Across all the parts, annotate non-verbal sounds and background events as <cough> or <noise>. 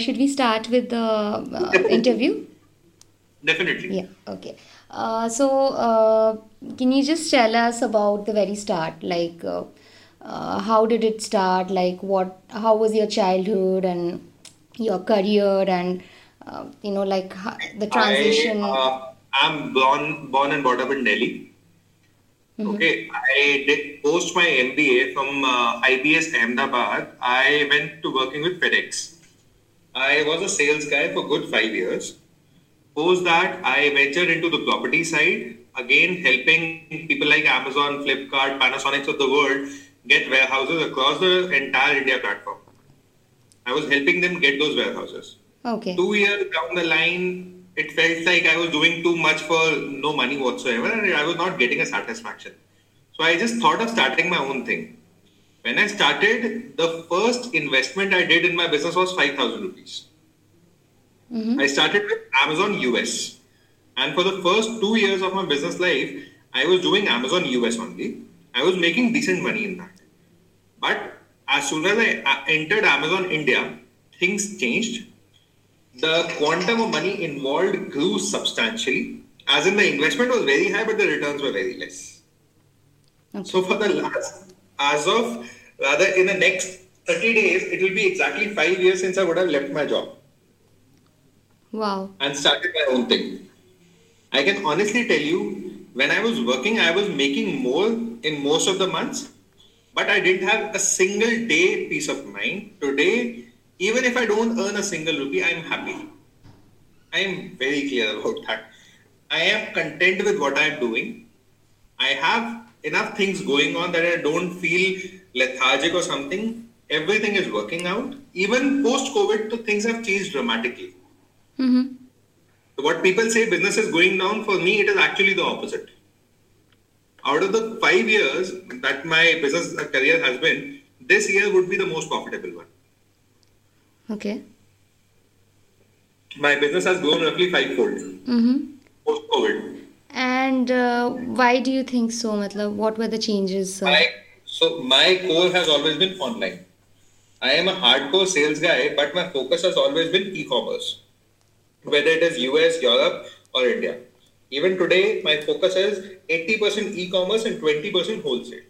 should we start with the uh, interview? Definitely. Yeah, okay. Uh, so, uh, can you just tell us about the very start? Like, uh, uh, how did it start? Like, what, how was your childhood and your career, and uh, you know, like ho- the transition? I uh, am born born and brought up in Delhi. Okay, I did post my MBA from uh, IBS Ahmedabad. I went to working with FedEx. I was a sales guy for good five years. Post that, I ventured into the property side, again helping people like Amazon, Flipkart, Panasonics of the world get warehouses across the entire India platform. I was helping them get those warehouses. okay. Two years down the line, it felt like I was doing too much for no money whatsoever, and I was not getting a satisfaction. So I just thought of starting my own thing. When I started, the first investment I did in my business was 5,000 rupees. I started with Amazon US. And for the first two years of my business life, I was doing Amazon US only. I was making decent money in that. But as soon as I uh, entered Amazon India, things changed. The quantum of money involved grew substantially. As in, the investment was very high, but the returns were very less. Okay. So, for the last, as of rather in the next 30 days, it will be exactly five years since I would have left my job Wow. and started my own thing. I can honestly tell you, when I was working, I was making more in most of the months, but I didn't have a single day peace of mind. Today, even if I don't earn a single rupee, I'm happy. I am very clear about <laughs> that. I am content with what I'm doing. I have enough things going on that I don't feel lethargic or something. Everything is working out. Even post COVID, the things have changed dramatically. Mm-hmm. What people say business is going down, for me, it is actually the opposite. Out of the five years that my business career has been, this year would be the most profitable one. Okay. My business has grown roughly fivefold Mm-hmm. post COVID. And uh, why do you think so? Matlab, what were the changes? Uh, so my core has always been online. I am a hardcore sales guy, but my focus has always been e-commerce, whether it is US, Europe, or India. Even today, my focus is 80% e-commerce and 20% wholesale.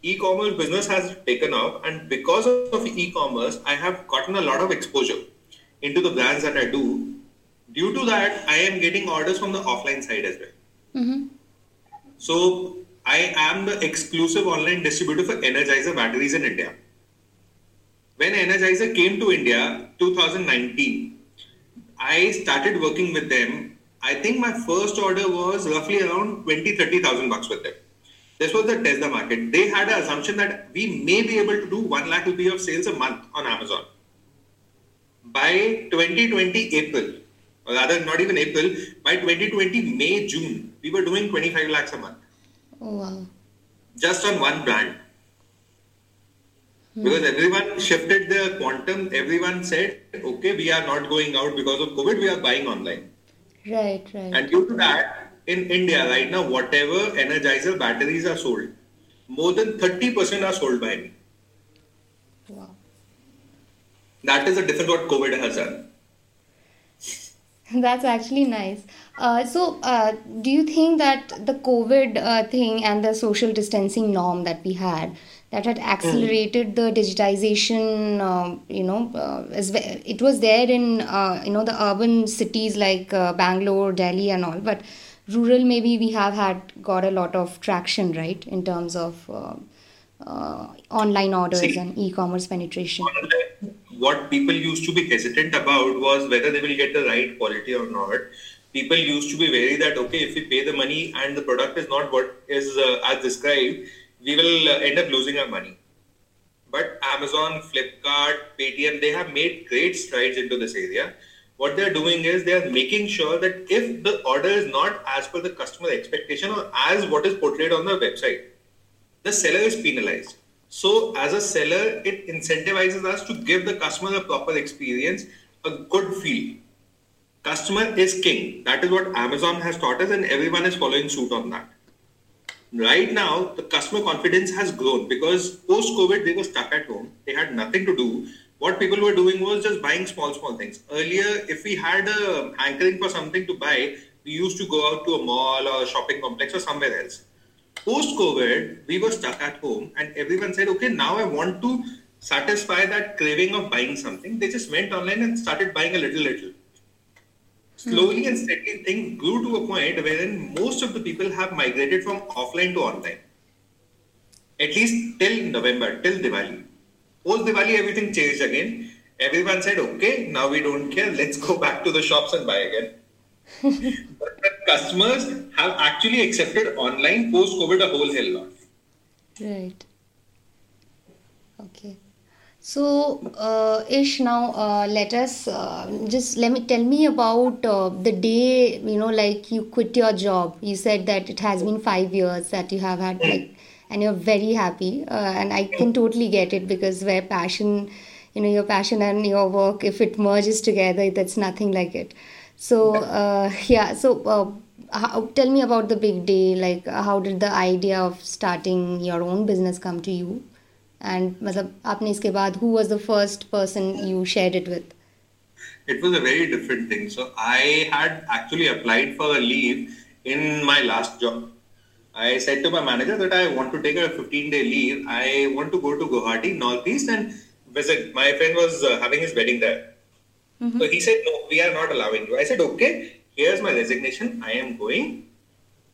E-commerce business has taken off, and because of e-commerce, I have gotten a lot of exposure into the brands that I do. Due to that, I am getting orders from the offline side as well. mm-hmm. So I am the exclusive online distributor for Energizer batteries in India. When Energizer came to India 2019, I started working with them. I think my first order was roughly around 20 30,000 bucks with them. This was the Tesla market. They had an assumption that we may be able to do 1 lakh rupee of sales a month on Amazon. By 2020 April, or rather not even April, by 2020 May, June, we were doing 25 lakhs a month Oh, wow. just on one brand. Hmm. Because everyone shifted the quantum, everyone said, okay, we are not going out because of COVID, we are buying online. Right, right. And due to that, in India right now, whatever Energizer batteries are sold, more than 30% are sold by me. wow. That is the difference what COVID has done. <laughs> That's actually nice. Uh, so, uh, do you think that the COVID uh, thing and the social distancing norm that we had, that had accelerated the digitization, uh, you know, uh, as we- it was there in, uh, you know, the urban cities like uh, Bangalore, Delhi and all, but rural maybe we have had got a lot of traction, right, in terms of online orders See. and e-commerce penetration. what people used to be hesitant about was whether they will get the right quality or not. People used to be wary that okay, if we pay the money and the product is not what is uh, as described, we will uh, end up losing our money. But Amazon, Flipkart, Paytm, they have made great strides into this area. What they're doing is they are making sure that if the order is not as per the customer expectation or as what is portrayed on the website, the seller is penalized. So, as a seller, it incentivizes us to give the customer a proper experience, a good feel. Customer is king. That is what Amazon has taught us, and everyone is following suit on that. Right now, the customer confidence has grown because post COVID, they were stuck at home. They had nothing to do. what people were doing was just buying small, small things. Earlier, if we had a hankering for something to buy, we used to go out to a mall or a shopping complex or somewhere else. Post COVID, we were stuck at home and everyone said, okay, now I want to satisfy that craving of buying something. They just went online and started buying a little, little. Slowly hmm. and steadily, things grew to a point wherein most of the people have migrated from offline to online. At least till November, till Diwali. Post Diwali, everything changed again. Everyone said, okay, now we don't care. Let's go back to the shops and buy again. <laughs> but the customers have actually accepted online post COVID a whole hell lot. Right. So, uh, Ish, now uh, let us uh, just let me tell me about uh, the day you know, like you quit your job. You said that it has been five years that you have had like, and you're very happy. Uh, and I can totally get it because where passion, you know, your passion and your work, if it merges together, that's nothing like it. So, uh, yeah. So, uh, how, tell me about the big day. Like, how did the idea of starting your own business come to you? And मतलब आपने इसके बाद who was the first person you shared it with it was a very different thing so i had actually applied for a leave in my last job i said to my manager that i want to take a 15 day leave i want to go to guwahati northeast and visit my friend was uh, having his wedding there mm-hmm. so he said no we are not allowing you i said okay here's my resignation i am going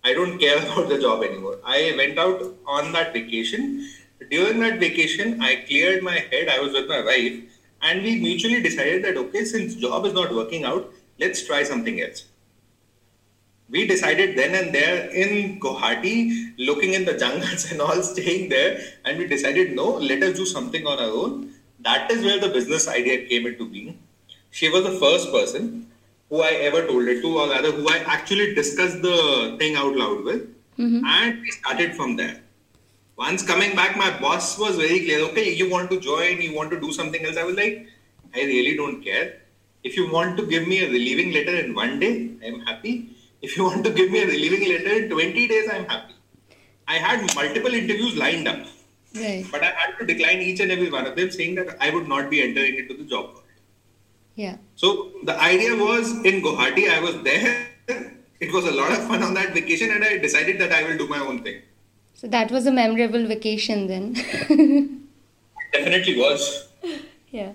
i don't care about the job anymore i went out on that vacation during that vacation, I cleared my head. I was with my wife, and we mutually decided that okay, since job is not working out, let's try something else. We decided then and there in Guwahati, looking in the jungles and all, <laughs> staying there, and we decided no, let us do something on our own. That is where the business idea came into being. She was the first person who I ever told it to, or rather, who I actually discussed the thing out loud with, mm-hmm. and we started from there once coming back, my boss was very clear. Okay, you want to join, you want to do something else. I was like, I really don't care. If you want to give me a relieving letter in one day, I'm happy. If you want to give me a relieving letter in 20 days, I'm happy. I had multiple interviews lined up. Right. But I had to decline each and every one of them, saying that I would not be entering into the job world. Yeah. So the idea was in Guwahati, I was there. It was a lot of fun on that vacation, and I decided that I will do my own thing. So that was a memorable vacation then. Definitely was. <laughs> Yeah.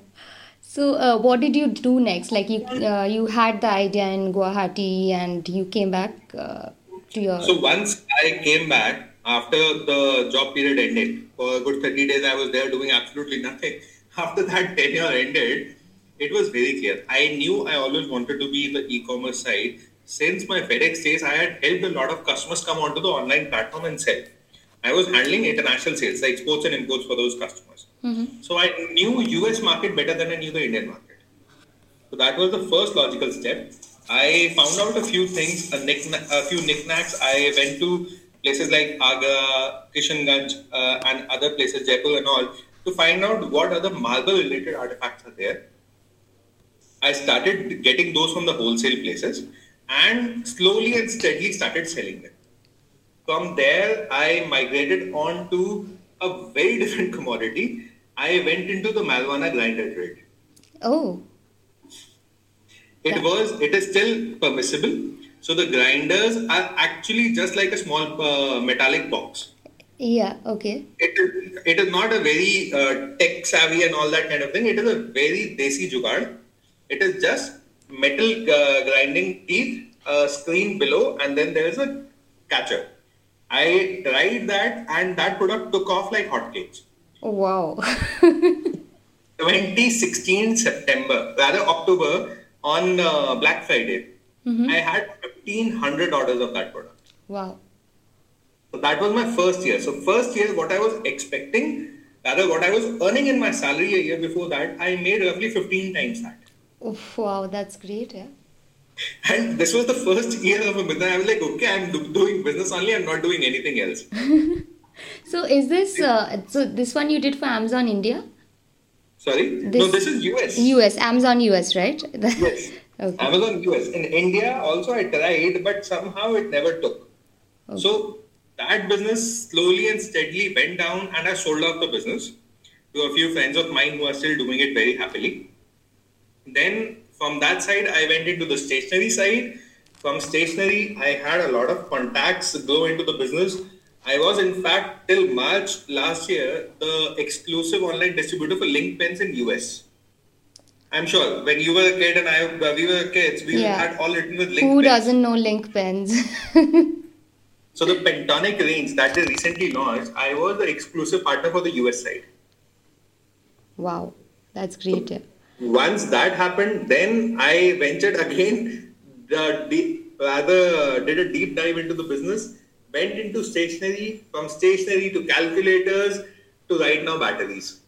So uh, what did you do next? Like you uh, you had the idea in Guwahati and you came back uh, to your. So once I came back after the job period ended, for a good 30 days I was there doing absolutely nothing. <laughs> After that tenure ended, it was very clear. I knew I always wanted to be in the e-commerce side. Since my FedEx days, I had helped a lot of customers come onto the online platform and sell. I was handling international sales, the exports and imports for those customers. Mm-hmm. So I knew US market better than I knew the Indian market. So that was the first logical step. I found out a few things, a, knick, a few knickknacks. I went to places like Agra, Kishangarh, uh, and other places, Jaipur and all, to find out what other marble-related artifacts are there. I started getting those from the wholesale places and slowly and steadily started selling them. From there, I migrated on to a very <laughs> different commodity. I went into the marijuana grinder trade. Oh. It yeah. was, it is still permissible. So the grinders are actually just like a small uh, metallic box. Yeah, okay. It is, it is not a very uh, tech savvy and all that kind of thing. It is a very desi jugaad. It is just metal uh, grinding teeth, a screen below, and then there is a catcher. I tried that and that product took off like hotcakes. Wow. <laughs> 2016 September, rather October, on uh, Black Friday, mm-hmm. I had 1500 orders of that product. Wow. So that was my first year. So, first year, what I was expecting, rather, what I was earning in my salary a year before that, I made roughly 15 times that. Oh, wow, that's great. Yeah. And this was the first year of a business. I was like, okay, I'm do- doing business only. I'm not doing anything else. <laughs> so is this uh, so this one you did for Amazon India? Sorry, this, no, this is US. US, Amazon US, right? <laughs> yes. Okay. Amazon US. In India, also I tried, but somehow it never took. Okay. So that business slowly and steadily went down, and I sold off the business. to a few friends of mine who are still doing it very happily. Then from that side, I went into the stationery side. From stationery, I had a lot of contacts go into the business. I was, in fact, till March last year, the exclusive online distributor for Linc Pens in US. I'm sure when you were a kid and I we were kids, we yeah. had all written with Linc. Who pens. doesn't know Linc Pens? <laughs> so the Pentonic range that they recently launched, I was the exclusive partner for the US side. Wow, that's great. So, once that happened, then I ventured again, <laughs> the deep, rather did a deep dive into the business, went into stationery, from stationery to calculators to right now batteries.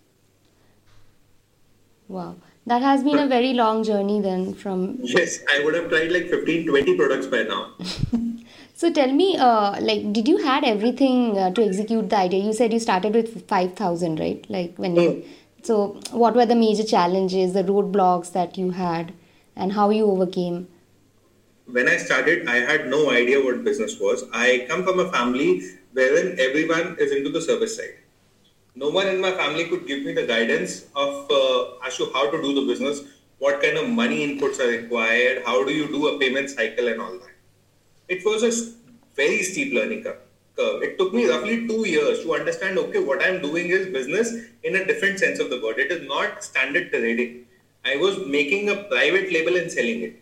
Wow. That has been a very long journey then from. <laughs> Yes, I would have tried like 15, 20 products by now. <laughs> so tell me, uh, like, did you had everything uh, to execute the idea? You said you started with 5,000, right? Like when you hmm. So, what were the major challenges, the roadblocks that you had, and how you overcame? When I started, I had no idea what business was. I come from a family wherein everyone is into the service side. No one in my family could give me the guidance of uh, as to how to do the business, what kind of money inputs are required, how do you do a payment cycle, and all that. It was a very steep learning curve curve. It took me roughly two years to understand okay, what I'm doing is business in a different sense of the word. It is not standard trading. I was making a private label and selling it.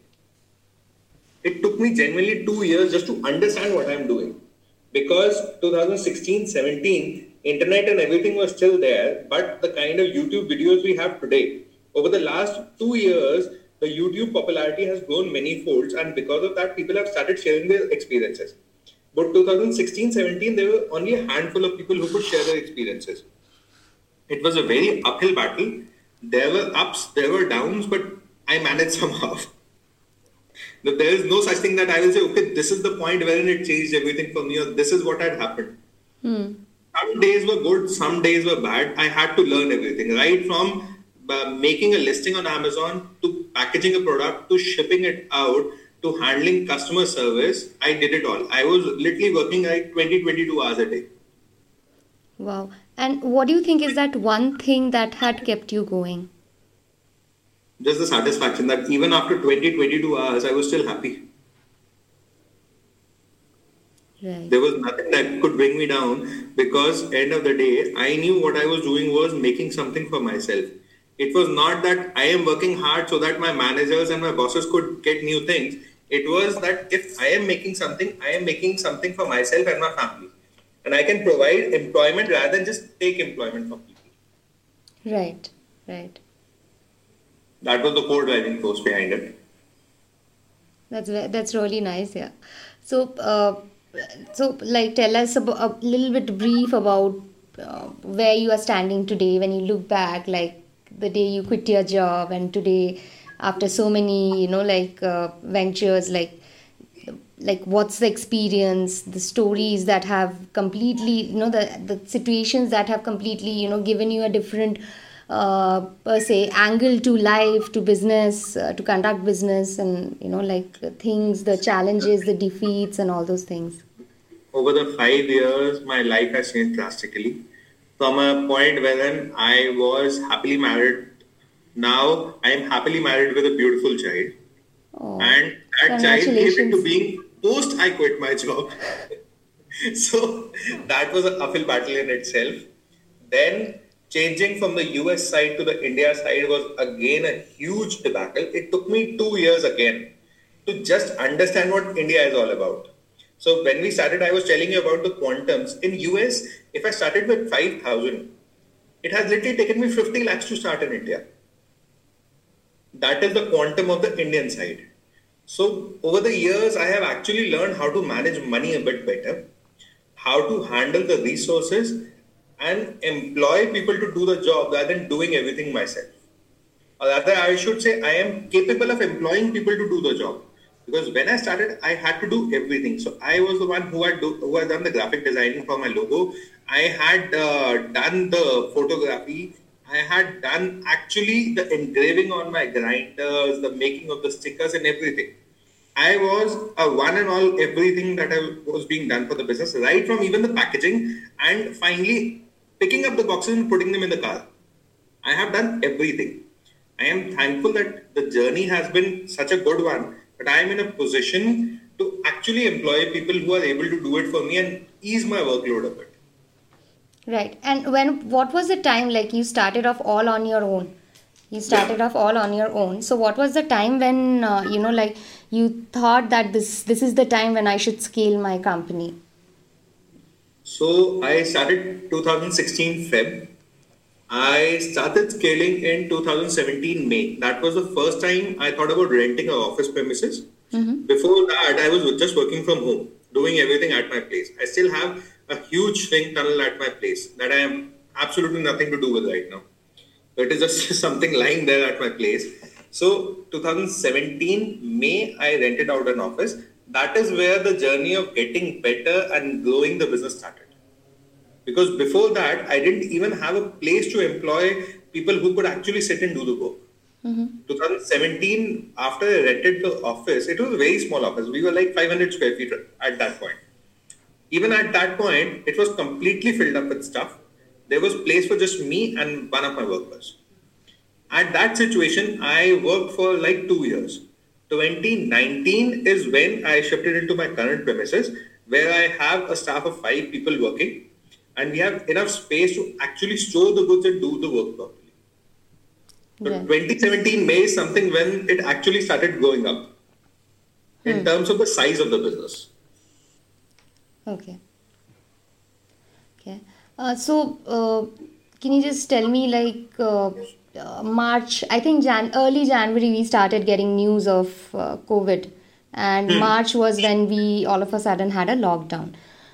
It took me genuinely two years just to understand what I'm doing. Because 2016 17, internet and everything was still there, but the kind of YouTube videos we have today, over the last two years, the YouTube popularity has grown many folds, and because of that, people have started sharing their experiences. But 2016 17, there were only a handful of people who could share their experiences. It was a very uphill battle. There were ups, there were downs, but I managed somehow. <laughs> there is no such thing that I will say, okay, this is the point wherein it changed everything for me, or this is what had happened. Hmm. Some days were good, some days were bad. I had to learn everything, right from uh, making a listing on Amazon to packaging a product to shipping it out to handling customer service, I did it all. I was literally working like 20, 22 hours a day. Wow. And what do you think is that one thing that had kept you going? Just the satisfaction that even after 20, 22 hours, I was still happy. Right. There was nothing that could bring me down because end of the day, I knew what I was doing was making something for myself. It was not that I am working hard so that my managers and my bosses could get new things. It was that if I am making something, I am making something for myself and my family. And I can provide employment rather than just take employment from people. Right, right. That was the core driving force behind it. That's that's really nice, yeah. So, uh, so like, tell us about, a little bit brief about uh, where you are standing today when you look back, like the day you quit your job and today after so many you know like uh, ventures like like what's the experience the stories that have completely you know the the situations that have completely you know given you a different uh, per se angle to life to business uh, to conduct business and you know like things the challenges the defeats and all those things. Over the 5 years my life has changed drastically. From a point wherein i was happily married now I am happily married with a beautiful child. Oh, and that child came into being post I quit my job. <laughs> so that was a uphill battle in itself. Then changing from the US side to the India side was again a huge debacle. It took me two years again to just understand what India is all about. So when we started, I was telling you about the quantums. In US, if I started with 5,000, it has literally taken me 50 lakhs to start in India. That is the quantum of the Indian side. So over the years, I have actually learned how to manage money a bit better, how to handle the resources and employ people to do the job rather than doing everything myself. Or rather, I should say I am capable of employing people to do the job. Because when I started, I had to do everything. So I was the one who had do, who had done the graphic designing for my logo. I had uh, done the photography. I had done actually the engraving on my grinders, the making of the stickers and everything. I was a one and all everything that I was being done for the business, right from even the packaging and finally picking up the boxes and putting them in the car. I have done everything. I am thankful that the journey has been such a good one, but I am in a position to actually employ people who are able to do it for me and ease my workload a bit. Right. And when what was the time like you started off all on your own? You started off all on your own. So what was the time when uh, you know like you thought that this this is the time when I should scale my company? So I started 2016 Feb. I started scaling in 2017 May. That was the first time I thought about renting an office premises. Mm-hmm. Before that, I was just working from home, doing everything at my place. I still have a huge shrink tunnel at my place that I have absolutely nothing to do with right now. So it is just <laughs> something lying there at my place. So 2017 May, I rented out an office. That is where the journey of getting better and growing the business started. Because before that, I didn't even have a place to employ people who could actually sit and do the work. Mm-hmm. 2017, after I rented the office, it was a very small office. We were like 500 square feet at that point. Even at that point, it was completely filled up with stuff. There was place for just me and one of my workers. At that situation, I worked for like two years. 2019 is when I shifted into my current premises, where I have a staff of five people working, and we have enough space to actually store the goods and do the work properly. But Right. 2017 May is something when it actually started going up in Hmm. terms of the size of the business. Okay. Okay. Uh, so, uh, can you just tell me, like, uh, uh, March, I think Jan early January, we started getting news of uh, COVID, and March was when we all of a sudden had a lockdown.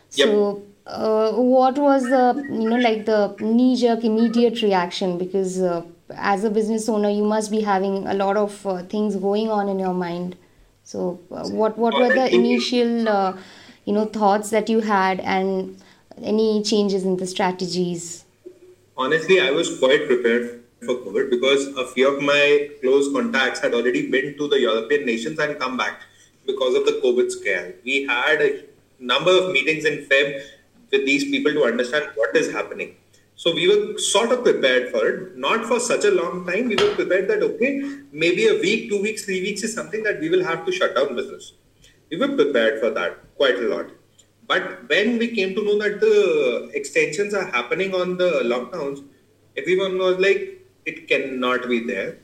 So, uh, what was the, you know, like the knee jerk immediate reaction? Because uh, as a business owner, you must be having a lot of uh, things going on in your mind. So, uh, what what were the initial, uh, you know, thoughts that you had, and any changes in the strategies? Honestly, I was quite prepared for COVID because a few of my close contacts had already been to the European nations and come back because of the COVID scare. We had a number of meetings in Feb with these people to understand what is happening. So we were sort of prepared for it, not for such a long time. We were prepared that okay, maybe a week, two weeks, three weeks is something that we will have to shut down business. We were prepared for that quite a lot. But when we came to know that the extensions are happening on the lockdowns, everyone was like, it cannot be there.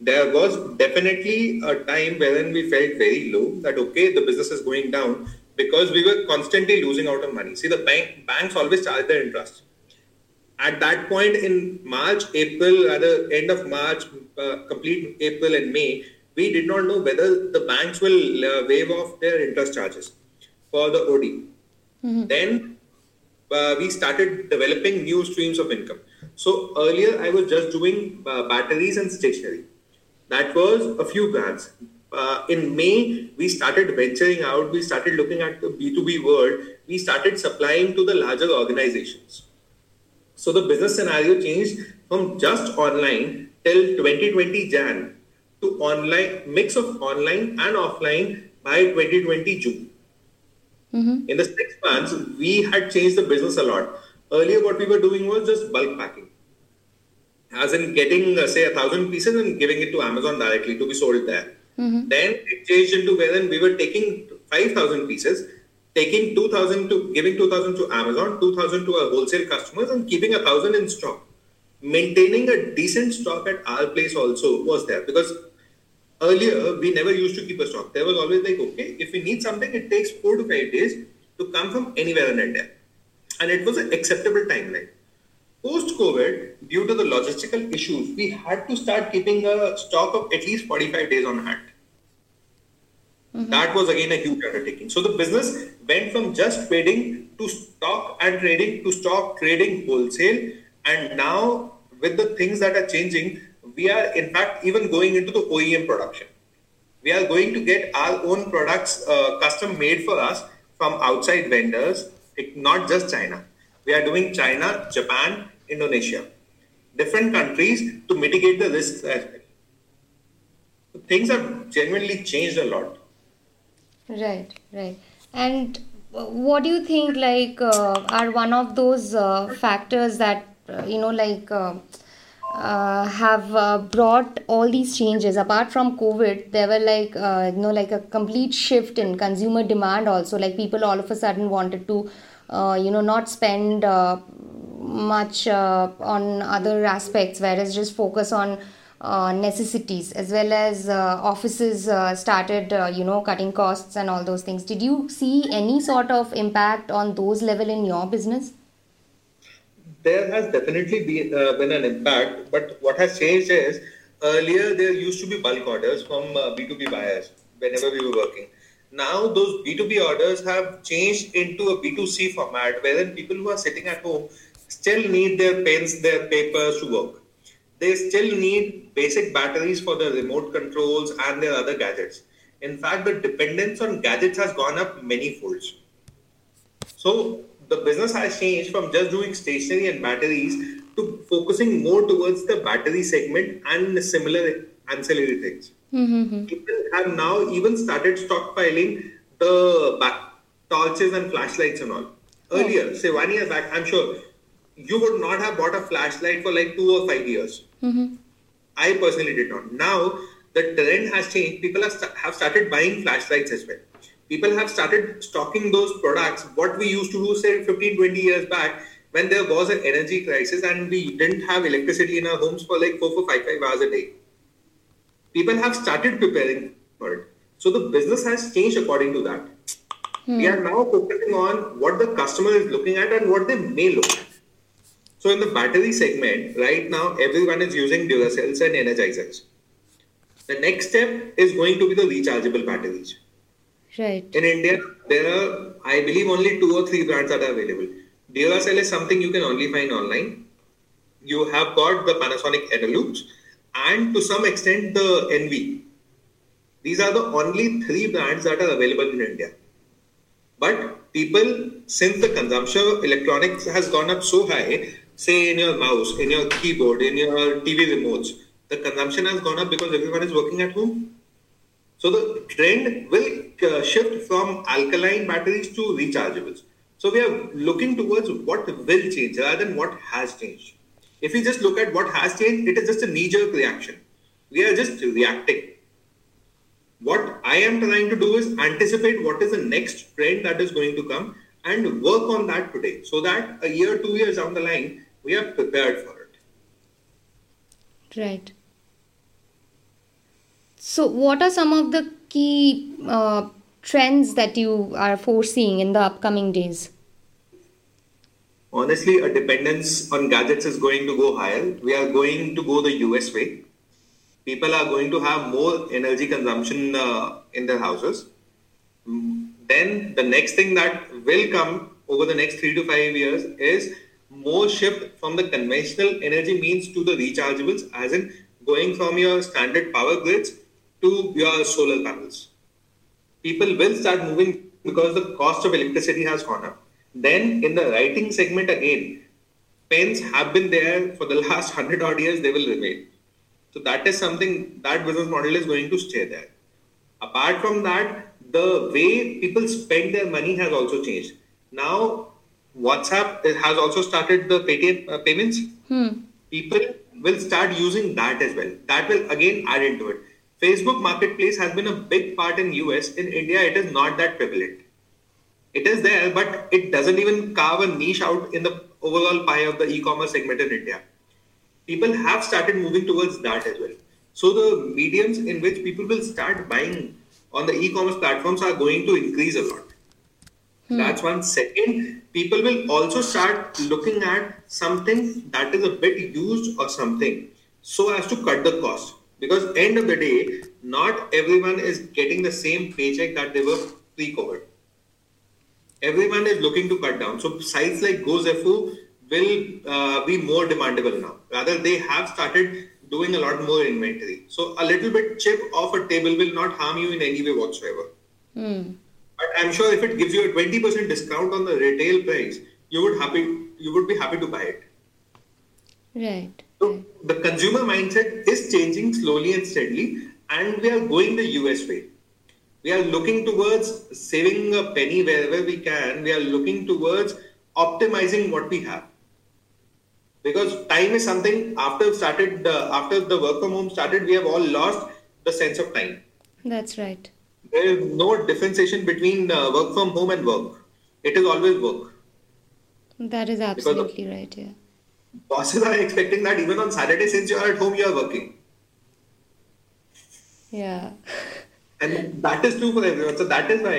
There was definitely a time wherein we felt very low that okay, the business is going down because we were constantly losing out on money. See, the bank banks always charge their interest. At that point in March, April, at the end of March, uh, complete April and May, we did not know whether the banks will uh, waive off their interest charges for the OD. Then uh, we started developing new streams of income. So earlier I was just doing uh, batteries and stationery. That was a few brands. Uh, in May, we started venturing out. We started looking at the B2B world. We started supplying to the larger organizations. So the business scenario changed from just online till 2020 Jan to online mix of online and offline by 2020 June. Mm-hmm. In the six months, we had changed the business a lot. Earlier, what we were doing was just bulk packing, as in getting, uh, say, a thousand pieces and giving it to Amazon directly to be sold there. Mm-hmm. Then it changed into wherein we were taking 5,000 pieces, taking 2,000 to giving 2,000 to Amazon, 2,000 to our wholesale customers, and keeping a thousand in stock. Maintaining a decent stock at our place also was there because earlier we never used to keep a stock. There was always like, okay, if we need something, it takes four to five days to come from anywhere in India. And it was an acceptable timeline. Post COVID, due to the logistical issues, we had to start keeping a stock of at least 45 days on hand. Mm-hmm. That was again a huge undertaking. So the business went from just trading to stock and trading to stock trading wholesale. And now, with the things that are changing, we are in fact even going into the OEM production. We are going to get our own products uh, custom made for us from outside vendors, not just China. We are doing China, Japan, Indonesia, different countries to mitigate the risks things have genuinely changed a lot. Right, right. And uh, what do you think, like, uh, are one of those uh, factors that, you know, like, uh, uh, have uh, brought all these changes. Apart from covid there were like uh, you know like a complete shift in consumer demand also. Like people all of a sudden wanted to uh, you know not spend uh, much uh, on other aspects whereas just focus on uh, necessities as well as uh, offices uh, started uh, you know cutting costs and all those things. Did you see any sort of impact on those level in your business there has definitely been, uh, been an impact, but what has changed is earlier there used to be bulk orders from uh, B2B buyers whenever we were working. Now those B2B orders have changed into a B2C format wherein people who are sitting at home still need their pens, their papers to work. They still need basic batteries for their remote controls and their other gadgets. In fact, the dependence on gadgets has gone up many folds. So the business has changed from just doing stationery and batteries to focusing more towards the battery segment and similar ancillary things. mm-hmm. People have now even started stockpiling the ba- torches and flashlights and all. Earlier, say one year back, I'm sure you would not have bought a flashlight for like two or five years. Mm-hmm. I personally did not. Now the trend has changed. People have, have started buying flashlights as well. People have started stocking those products. What we used to do, say 15, 20 years back, when there was an energy crisis and we didn't have electricity in our homes for like four, four, five, five hours a day. People have started preparing for it. So the business has changed according to that. Hmm. We are now focusing on what the customer is looking at and what they may look at. So in the battery segment, right now everyone is using Duracells and Energizers. The next step is going to be the rechargeable batteries. Right In India, there are, I believe, only two or three brands that are available. Duracell is something you can only find online. You have got the Panasonic Eneloop and to some extent the Envie. These are the only three brands that are available in India. But people, since the consumption of electronics has gone up so high, say in your mouse, in your keyboard, in your TV remotes, the consumption has gone up because everyone is working at home. So the trend will uh, shift from alkaline batteries to rechargeables. So we are looking towards what will change rather than what has changed. If we just look at what has changed, it is just a knee-jerk reaction. We are just reacting. What I am trying to do is anticipate what is the next trend that is going to come and work on that today so that a year, two years down the line, we are prepared for it. Right. So, what are some of the key uh, trends that you are foreseeing in the upcoming days? Honestly, a dependence on gadgets is going to go higher. We are going to go the US way. People are going to have more energy consumption uh, in their houses. Then the next thing that will come over the next three to five years is more shift from the conventional energy means to the rechargeables, as in going from your standard power grids to your solar panels people will start moving because the cost of electricity has gone up. Then in the writing segment again, pens have been there for the last hundred odd years, they will remain. So that is something that business model is going to stay there. Apart from that, the way people spend their money has also changed. Now, WhatsApp has also started the Paytm uh, payments. Hmm. People will start using that as well. That will again add into it. Facebook Marketplace has been a big part in US. In India, it is not that prevalent. It is there, but it doesn't even carve a niche out in the overall pie of the e-commerce segment in India. People have started moving towards that as well. So the mediums in which people will start buying on the e-commerce platforms are going to increase a lot. Hmm. That's one. Second, people will also start looking at something that is a bit used or something so as to cut the cost. Because end of the day, not everyone is getting the same paycheck that they were pre-COVID. Everyone is looking to cut down. So sites like GoZefu will uh, be more demandable now. Rather, they have started doing a lot more inventory. So a little bit chip off a table will not harm you in any way whatsoever. Hmm. But I'm sure if it gives you a 20% discount on the retail price, you would happy you would be happy to buy it. Right. So the consumer mindset is changing slowly and steadily, and we are going the US way. We are looking towards saving a penny wherever we can. We are looking towards optimizing what we have. because time is something after started uh, after the work from home started we have all lost the sense of time that's right there is no differentiation between uh, work from home and work it is always work that is absolutely right yeah bosses <laughs> are expecting that even on saturday since you are at home you are working yeah and that is true for everyone so that is why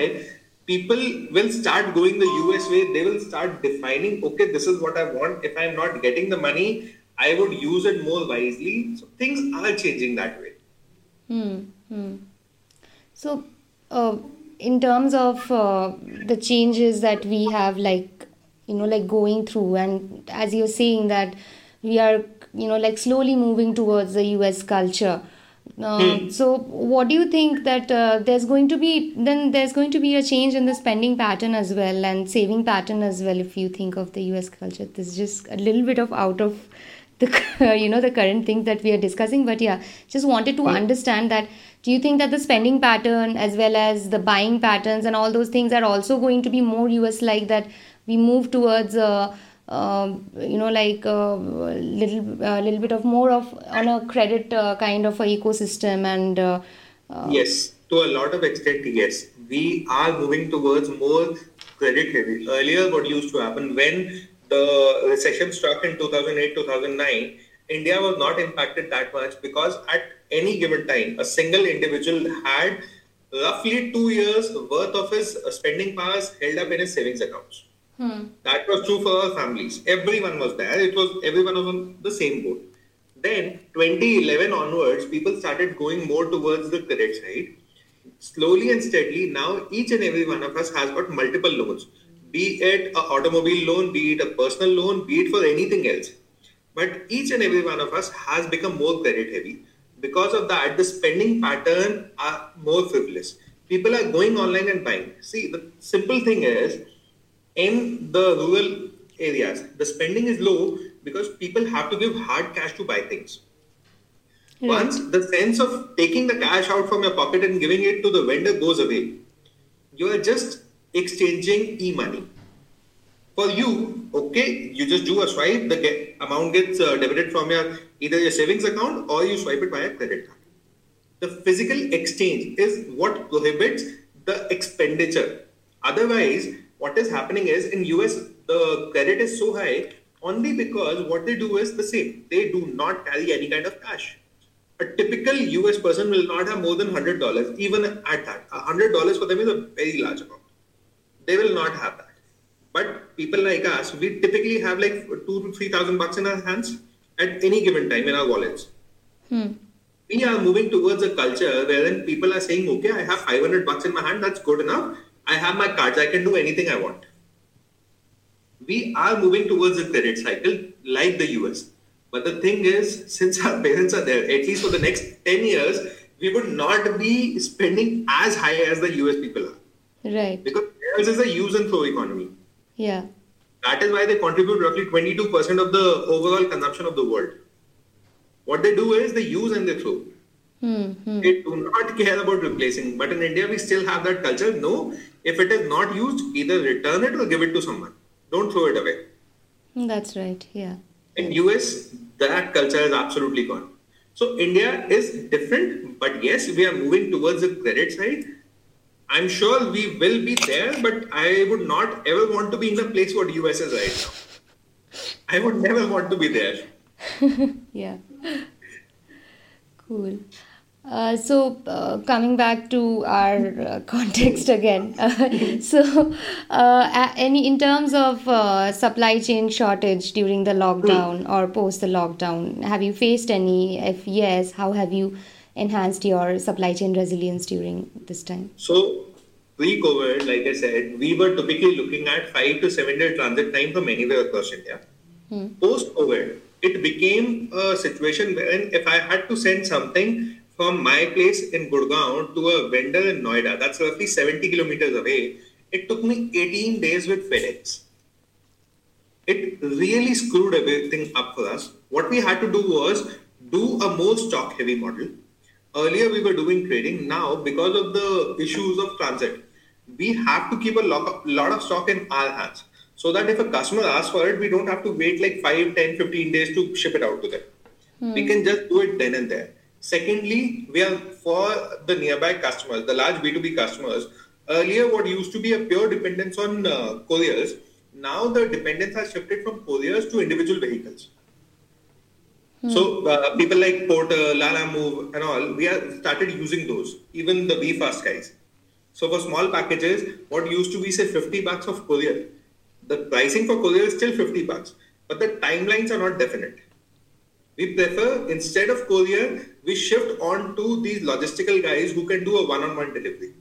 people will start going the US way. They will start defining, okay, this is what I want. If I'm not getting the money, I would use it more wisely. So things are changing that way. Hmm. hmm. So, uh, in terms of uh, the changes that we have, like, you know, like going through, and as you're saying that we are, you know, like slowly moving towards the US culture uh, hmm. So, what do you think that uh, there's going to be then there's going to be a change in the spending pattern as well and saving pattern as well if you think of the US culture? This is just a little bit of out of the <laughs> you know the current things that we are discussing, but yeah, just wanted to understand that. Do you think that the spending pattern as well as the buying patterns and all those things are also going to be more US like that? We move towards. Uh, um, you know like a uh, little a uh, little bit of more of on a credit uh, kind of a ecosystem and uh, uh, yes to a lot of extent yes we are moving towards more credit heavy earlier what used to happen when the recession struck in 2008 2009 india was not impacted that much because at any given time a single individual had roughly 2 years worth of his spending powers held up in his savings accounts Hmm. That was true for our families. Everyone was there. It was everyone was on the same boat. Then 2011 onwards, people started going more towards the credit side. Slowly and steadily, now each and every one of us has got multiple loans, be it an automobile loan, be it a personal loan, be it for anything else. But each and every one of us has become more credit heavy. Because of that, the spending pattern are more frivolous. People are going online and buying. See, the simple thing is in the rural areas, the spending is low because people have to give hard cash to buy things. Right. Once the sense of taking the cash out from your pocket and giving it to the vendor goes away, you are just exchanging e-money. For you, okay, you just do a swipe, the get, amount gets uh, debited from your either your savings account or you swipe it via credit card. The physical exchange is what prohibits the expenditure. Otherwise, what is happening is in US the credit is so high only because what they do is the same. They do not carry any kind of cash. A typical US person will not have more than hundred dollars, even at that. hundred dollars for them is a very large amount. They will not have that. But people like us, we typically have like two to three thousand bucks in our hands at any given time in our wallets. Hmm. We are moving towards a culture wherein people are saying, okay, I have 500 bucks in my hand, that's good enough. I have my cards, I can do anything I want. We are moving towards a credit cycle like the US. But the thing is, <laughs> since our parents are there, at least for the next 10 years, we would not be spending as high as the US people are. Right. Because theirs is a use and throw economy. Yeah. That is why they contribute roughly 22% of the overall consumption of the world. What they do is they use and they throw. Mm-hmm. They do not care about replacing. But in India, we still have that culture. No, if it is not used, either return it or give it to someone. Don't throw it away. That's right. Yeah. In US, that culture is absolutely gone. So India is different, but yes, we are moving towards the credit side. I'm sure we will be there, but I would not ever want to be in the place what US is right now. I would never want to be there. <laughs> yeah. Cool. Uh, so uh, coming back to our uh, <laughs> context again <laughs> so uh, any in terms of uh, supply chain shortage during the lockdown or post the lockdown have you faced any if yes how have you enhanced your supply chain resilience during this time so pre-covid like i said we were typically looking at 5 to 7 day transit time from anywhere across india hmm. post covid it became a situation wherein if i had to send something from my place in Gurgaon to a vendor in Noida, that's roughly 70 kilometers away, it took me 18 days with FedEx. It really screwed everything up for us. What we had to do was do a more stock heavy model. Earlier we were doing trading. Now, because of the issues of transit, we have to keep a lot of stock in our hands. so that if a customer asks for it, we don't have to wait like 5, 10, 15 days to ship it out to them. Hmm. We can just do it then and there. Secondly, we are for the nearby customers, the large B2B customers. Earlier, what used to be a pure dependence on uh, couriers, now the dependence has shifted from couriers to individual vehicles. So uh, people like Porter, Lalamove, and all, we have started using those. Even the BeFast guys. So for small packages, what used to be say 50 bucks of courier, the pricing for courier is still 50 bucks, but the timelines are not definite. We prefer instead of courier, we shift on to these logistical guys who can do a one-on-one delivery,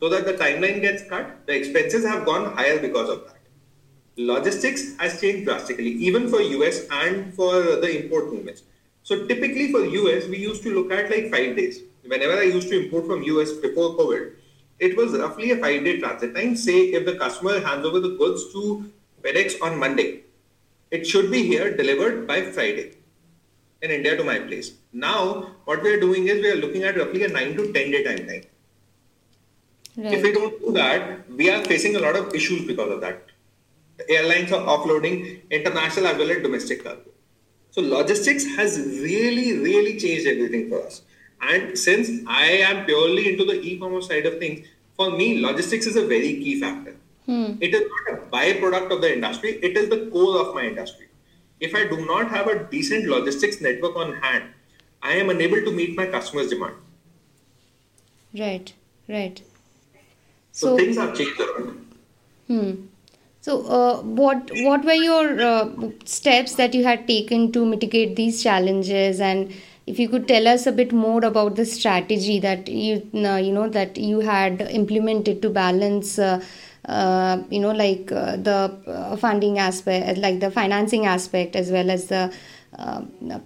so that the timeline gets cut. The expenses have gone higher because of that. Logistics has changed drastically, even for US and for the import movements. So typically for US, we used to look at like five days. Whenever I used to import from US before COVID, it was roughly a five day transit time. Say if the customer hands over the goods to FedEx on Monday, it should be here delivered by Friday in India to my place. Now, what we are doing is we are looking at roughly a 9 to 10 day timeline. Right. If we don't do that, we are facing a lot of issues because of that. Airlines are offloading international as well as domestic cargo. So logistics has really, really changed everything for us. And since I am purely into the e-commerce side of things, for me, logistics is a very key factor. Hmm. It is not a byproduct of the industry, it is the core of my industry. If I do not have a decent logistics network on hand, I am unable to meet my customers' demand. Right, right. So, so things have changed around. Hmm. So, uh, what what were your uh, steps that you had taken to mitigate these challenges? And if you could tell us a bit more about the strategy that you uh, you know that you had implemented to balance uh, uh, you know like the funding aspect like the financing aspect as well as the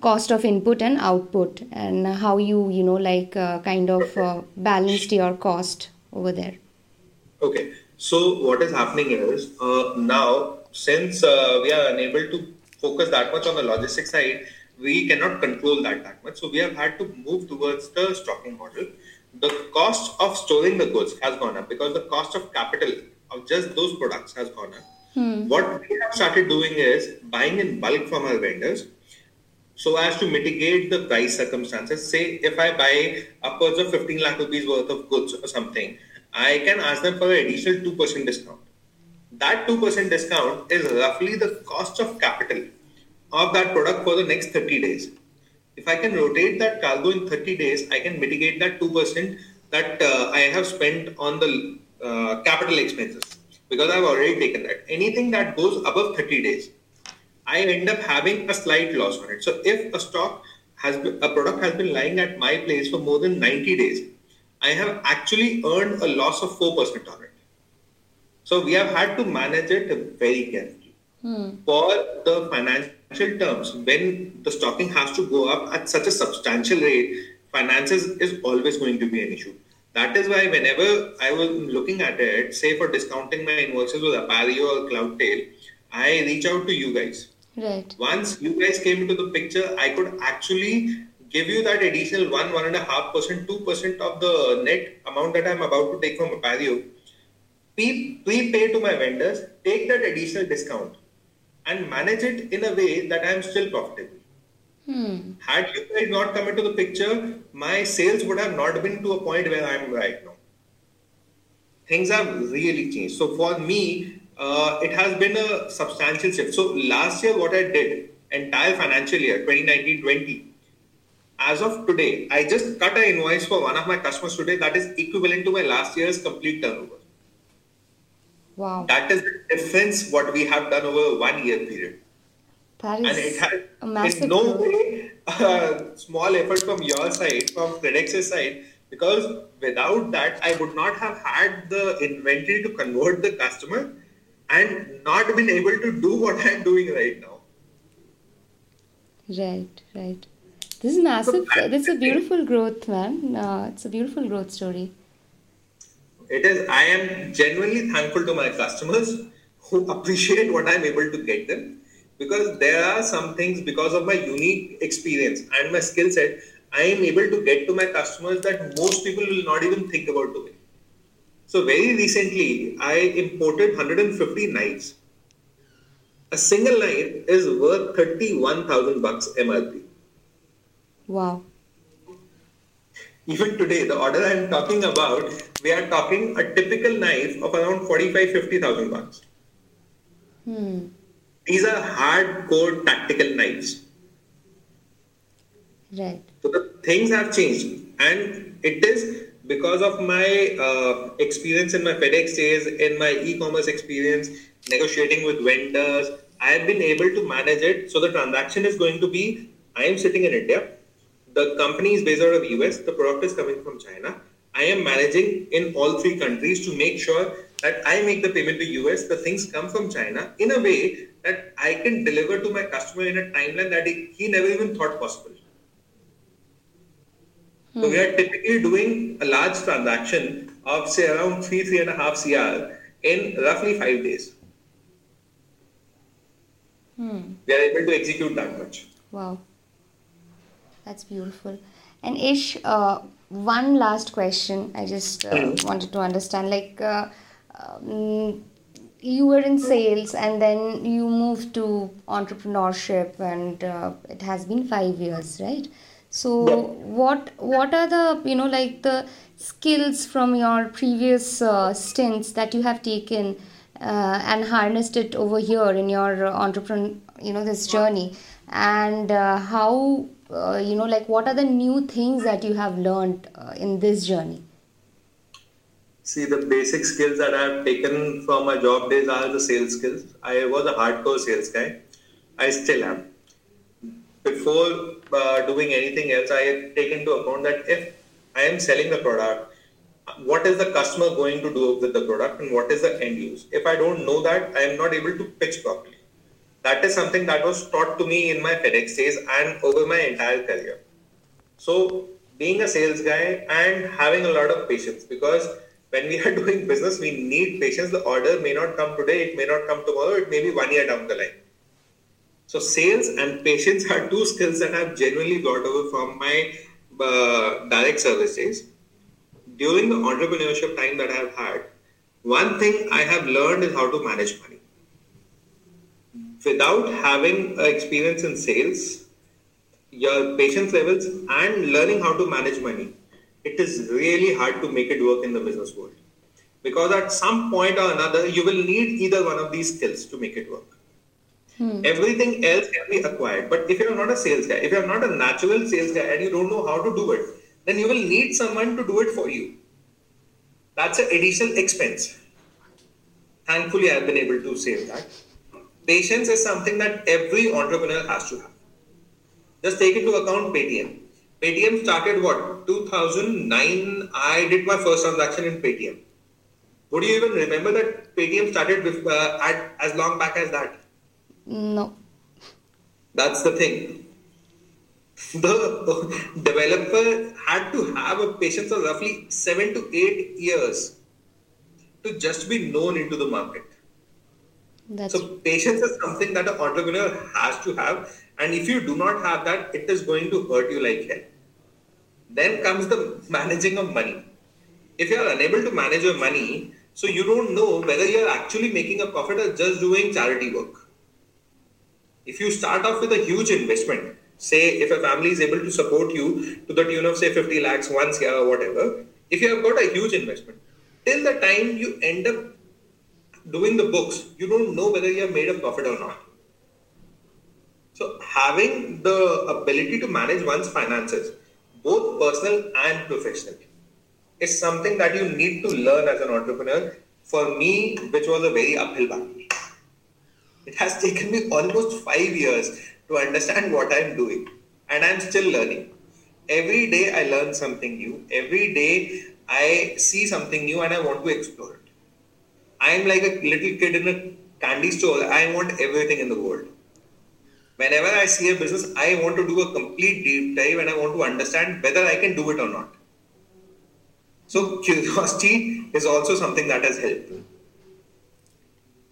cost of input and output and how you you know like kind of balanced your cost over there. Okay so what is happening is now since we are unable to focus that much on the logistics side we cannot control that that much. So we have had to move towards the stocking model. The cost of storing the goods has gone up because the cost of capital of just those products has gone up. Hmm. What we have started doing is buying in bulk from our vendors so as to mitigate the price circumstances. Say if I buy upwards of 15 lakh rupees worth of goods or something, I can ask them for an additional 2% discount. That 2% discount is roughly the cost of capital of that product for the next 30 days. If I can rotate that cargo in 30 days, I can mitigate that 2% that uh, I have spent on the uh, capital expenses because I've already taken that. Anything that goes above 30 days, I end up having a slight loss on it. So if a stock has been, a product has been lying at my place for more than 90 days, I have actually earned a loss of 4% on it. So we have had to manage it very carefully. Hmm. For the financial terms, when the stocking has to go up at such a substantial rate, finances is always going to be an issue. That is why whenever I was looking at it, say for discounting my invoices with Appario or Cloudtail, I reach out to you guys. Right. Once you guys came into the picture, I could actually give you that additional one, one and a half percent, two percent of the net amount that I'm about to take from Appario. Prepay to my vendors, take that additional discount and manage it in a way that I am still profitable. Hmm. Had you guys not come into the picture, my sales would have not been to a point where I am right now. Things have really changed. So for me, uh, it has been a substantial shift. So last year, what I did, entire financial year 2019-20, as of today, I just cut an invoice for one of my customers today that is equivalent to my last year's complete turnover. Wow. That is the difference what we have done over one year period. That is and it has a massive in no way a small effort from your side, from FedEx's side, because without that, I would not have had the inventory to convert the customer and not been able to do what I'm doing right now. Right, right. This is massive. So this is a beautiful growth, man. Uh, it's a beautiful growth story. It is, I am genuinely thankful to my customers who <laughs> appreciate what I'm able to get them because there are some things because of my unique experience and my skill set, I am able to get to my customers that most people will not even think about doing. So very recently, I imported 150 knives a single knife is worth 31,000 bucks MRP. Wow. Even today, the order I'm talking about, we are talking a typical knife of around 45, 50,000 bucks. Hmm. These are hardcore tactical knives. Right. So the things have changed, and it is because of my uh, experience in my FedEx days, in my e-commerce experience, negotiating with vendors, I have been able to manage it. So the transaction is going to be: I am sitting in India, the company is based out of US, the product is coming from China. I am managing in all three countries to make sure that I make the payment to US, the things come from China in a way that I can deliver to my customer in a timeline that he never even thought possible. So we are typically doing a large transaction of say around three, three and a half CR in roughly five days. Hmm. We are able to execute that much. Wow. That's beautiful. And Ish, uh, one last question. I just uh, wanted to understand. Like, uh, um, you were in sales and then you moved to entrepreneurship, and uh, it has been five years, right? So, Yeah. what what are the you know like the skills from your previous uh, stints that you have taken uh, and harnessed it over here in your entrepreneur you know this journey and uh, how uh, you know like what are the new things that you have learned uh, in this journey See, the basic skills that I have taken from my job days are the sales skills. I was a hardcore sales guy. I still am. Before uh, doing anything else, I take into account that if I am selling the product, what is the customer going to do with the product and what is the end use? If I don't know that, I am not able to pitch properly. That is something that was taught to me in my FedEx days and over my entire career. So, being a sales guy and having a lot of patience because when we <laughs> are doing business, we need patience. The order may not come today, it may not come tomorrow, it may be one year down the line. So, sales and patience <laughs> are two skills that I've genuinely got over from my uh, direct service days. During the entrepreneurship time that I've had, one thing I have learned is how to manage money. Without having experience in sales, your patience levels and learning how to manage money, it is really hard to make it work in the business world. Because at some point or another, you will need either one of these skills to make it work. Hmm. Everything else can be acquired. But if you're not a sales guy, if you're not a natural sales guy and you don't know how to do it, then you will need someone to do it for you. That's an additional expense. Thankfully, I've been able to save that. Patience is something that every entrepreneur has to have. Just take into account Paytm. Paytm started what? 2009. I did my first transaction in Paytm. Would you even remember that Paytm started with, uh, at, as long back as that? no That's the thing. <laughs> The developer had to have a patience of roughly seven to eight years to just be known into the market. That's So patience is something that an entrepreneur has to have, and if you do not have that, it is going to hurt you like hell. Then comes the managing of money. If you are unable to manage your money, so you don't know whether you are actually making a profit or just doing charity work. If you start off with a huge investment, say if a family is able to support you to the tune of say 50 lakhs once year or whatever, if you have got a huge investment, till the time you end up doing the books, you don't know whether you have made a profit or not. So, having the ability to manage one's finances, both personal and professional, is something that you need to learn as an entrepreneur. For me, which was a very uphill battle. It has taken me almost five years to understand what I'm doing, and I'm still learning. Every day I learn something new. Every day I see something new and I want to explore it. I'm like a little kid in a candy store. I want everything in the world. Whenever I see a business, I want to do a complete deep dive and I want to understand whether I can do it or not. So, curiosity <laughs> is also something that has helped.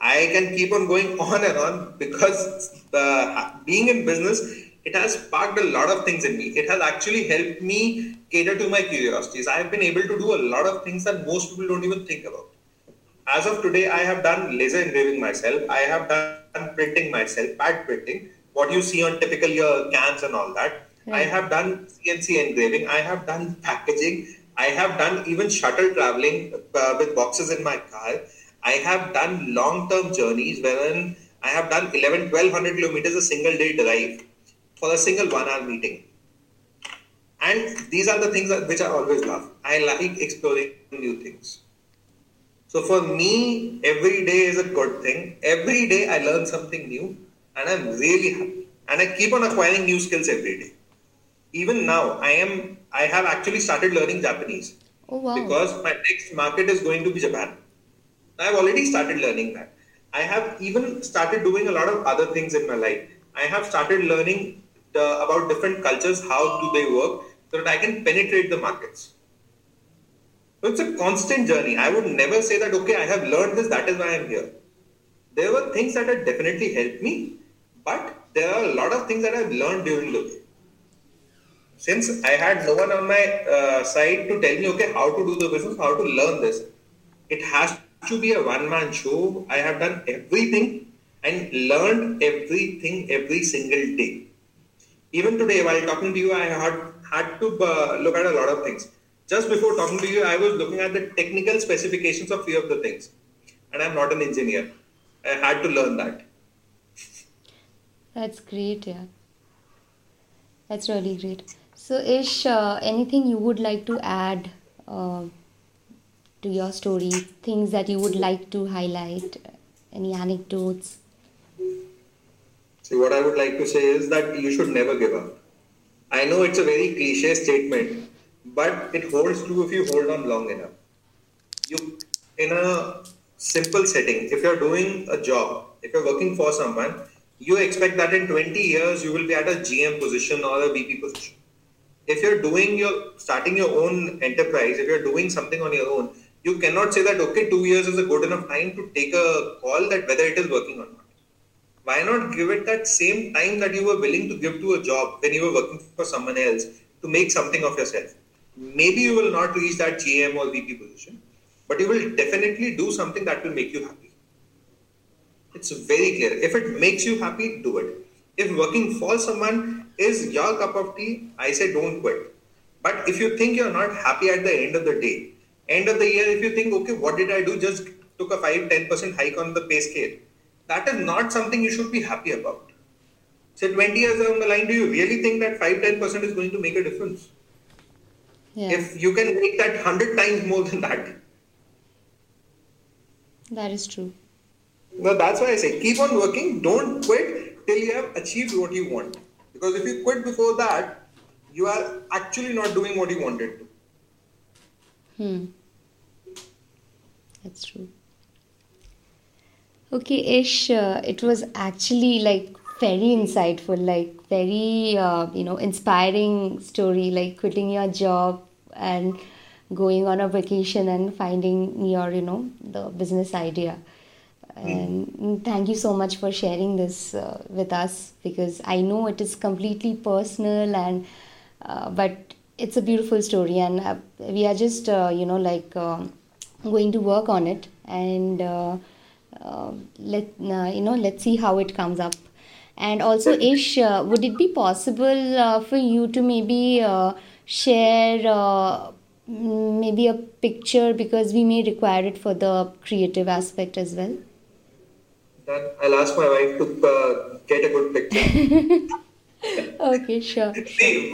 I can keep on going <laughs> on and on because the, being in business, it has sparked a lot of things in me. It has actually helped me cater to my curiosities. I have been able to do a lot of things that most people don't even think about. As of today, I have done laser engraving myself. I have done printing myself, pad printing. What you see on typical your cans and all that. I have done CNC engraving. I have done packaging. I have done even shuttle traveling uh, with boxes in my car. I have done long-term journeys wherein I have done 11, 1200 kilometers a single day drive for a single one-hour meeting. And these are the things that, which I always love. I like exploring new things. So for me, every day is a good thing. Every day I learn something new and I'm really happy. And I keep on acquiring new skills every day. Even now, I am I have actually started learning Japanese. Oh wow. Because my next market is going to be Japan. I've already started learning that. I have even started doing a lot of other things in my life. I have started learning the, about different cultures, how do they work, so that I can penetrate the markets. It's a constant journey. I would never say that, okay, I have learned this, that is why I'm here. There were things that had definitely helped me, but there are a lot of things that I've learned during the way. Since I had no one on my uh, side to tell me, okay, how to do the business, how to learn this, it has to be a one man show. I have done everything and learned everything every single day. Even today, while talking to you, I had, had to uh, look at a lot of things. Just before talking to you, I was looking at the technical specifications of few of the things. And I'm not an engineer. I had to learn that. That's great, yeah. That's really great. So, Ish, uh, anything you would like to add uh, to your story? Things that you would like to highlight? Any anecdotes? See, what I would like to say is that you should never give up. I know it's a very cliche statement, but it holds true if you hold on long enough. You, in a simple setting, if you're doing a job, if you're working for someone, you expect that in 20 years you will be at a GM position or a VP position. If you're doing your starting your own enterprise, if you're doing something on your own, you cannot say that okay, two years is a good enough time to take a call that whether it is working or not. Why not give it that same time that you were willing to give to a job when you were working for someone else to make something of yourself? Maybe you will not reach that GM or VP position, but you will definitely do something that will make you happy. It's very clear. If it makes you happy, do it. If working for someone is your cup of tea, I say don't quit. But if you think you're not happy at the end of the day, end of the year, if you think, okay, what did I do? Just took a 5 10% hike on the pay scale. That is not something you should be happy about. Say 20 years down the line, do you really think that 5 10% is going to make a difference? Yeah. If you can make that 100 times more than that, That is true. Well, that's why I say keep on working. Don't quit till you have achieved what you want. Because if you quit before that, you are actually not doing what you wanted to. Hmm. That's true. Okay, Ish, uh, it was actually like very insightful, like very uh, you know inspiring story, like quitting your job and going on a vacation and finding your you know the business idea. And thank you so much for sharing this uh, with us because I know it is completely personal and uh, but it's a beautiful story and uh, we are just uh, you know like um going to work on it and uh, uh, let uh, you know let's see how it comes up and also ish uh, would it be possible uh, for you to maybe uh, share maybe a picture? Because we may require it for the creative aspect as well. Then I'll ask my wife to uh, get a good picture. <laughs> okay sure. See,